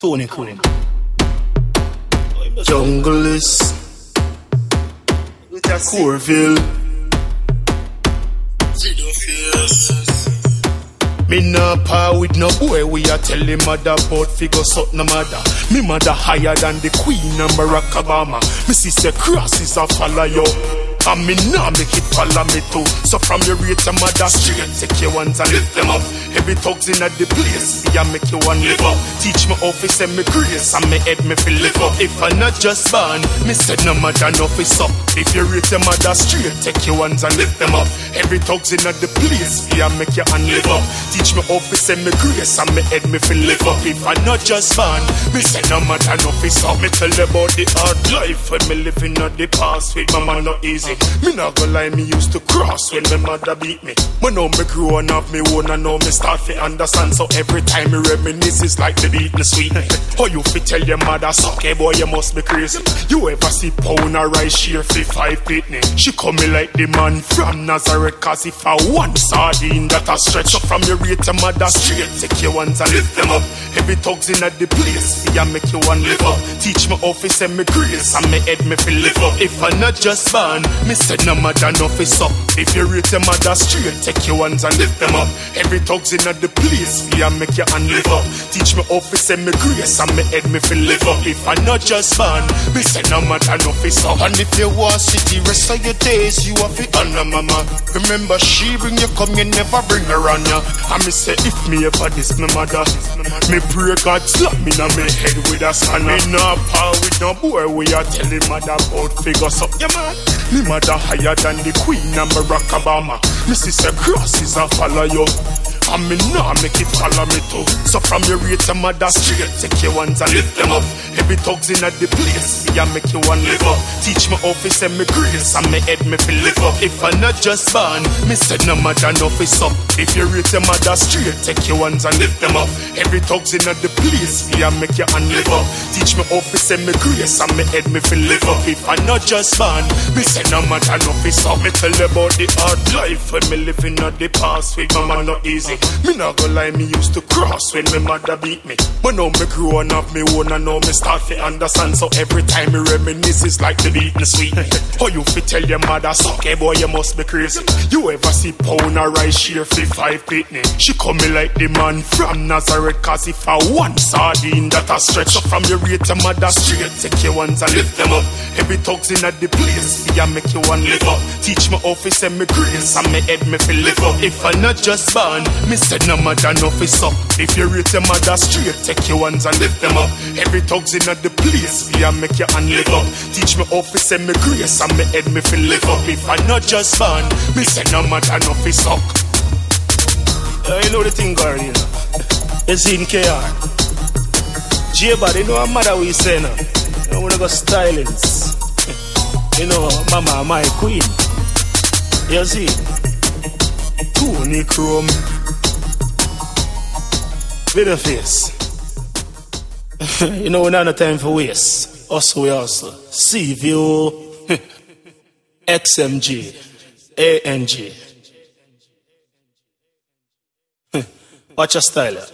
Tony Quinn. Jungle is Corville. Me nah par with no boy, we a tell him mother about figure something no mother. Me mother higher than the queen and Barack Obama. Me sister crosses a follow you. And me nah make it follow me too. So from your rate to mother straight, take your ones and lift them up. Heavy thugs in at the place, me I make you one live up. Teach me office and me grace, and me head me feel live up. If I not just born, me said no matter no face up. If you rate your mother straight, take your ones and lift them up. Heavy thugs in at the place, me I make you and live up. Teach me office and me grace, and me head me feel live up. If I not just born, me say no matter no face up. Me tell about the hard life when me living at the past with mama not easy. Me not go lie, me used to cross when my mother beat me. But now me grow and have me own and now me start to understand. So every time me reminisce, it's like the beat me sweet. How you fit tell your mother, suck hey boy, you must be crazy. You ever see pound or rice share for five pitney? She come me like the man from Nazareth, cause if I one sardine that I stretch up from your rate to mother straight, take your ones and lift them up. Heavy thugs in at the place, see I make you one live up. Teach me office and me grace, and me head me feel live up. If I not just born, me said no matter up. If you rate your mother straight, take your ones and lift them up. Every thugs in the place, see I make you and live up. Teach me office and me grace, and me head me feel live up. If I not just born, me said no matter up. And if you want the rest of your days, you have it honor mama. Remember she bring you come, you never bring her on ya. And me say if me ever this my mother, me pray God slap me na me head with a spanner. Me nah power with no boy, we are telling mother about figures up, yeah man. Me mother higher than the queen and Barack Obama. Me sister crosses a follow you. And me nah make it follow me too. So from your rate to mother straight, take your ones and lift them up. Heavy thugs in at the place, yeah make you one live up. Teach me office and me grace, and me head me feel live up. If I not just born, me said no matter no face up. If you rate your mother straight, take your ones and lift them up. Heavy thugs in at the place, yeah make you and live up. Teach me office and me grace, and me head me feel live up. If I not just born, me say no matter no face up. Me tell about the hard life when me living at the past with mama not easy. Me not go lie, me used to cross when my mother beat me. But now me grow and have me own and now me start to understand. So every time me reminisce, it's like the beat me sweet. How you fit tell your mother, suck hey boy, you must be crazy. You ever see pound or rice share for five pitney? She come me like the man from Nazareth, cause if I want sardine that I stretch up from your rate to mother straight, take your ones and lift them up. Heavy thugs in at the place, see I make you one live up. Teach me office and me grace, and me head me feel live up. If I not just born, me said no matter no face up. If you rate your mother straight, take your ones and lift them up. Every thugs in the place, see I make you and live up. Teach me office and me grace, and me head me feel live up. If I not just born, me say no matter no face up. Uh, you know the thing, girl, you know. It's in KR. J-Body, you know what mother we say now? You we go stylings. You know, mama, my queen. You see? Toney Chrome. Video face. you know, we don't have time for waste. Also, we also. CVO. XMG. ANG. Watch your style.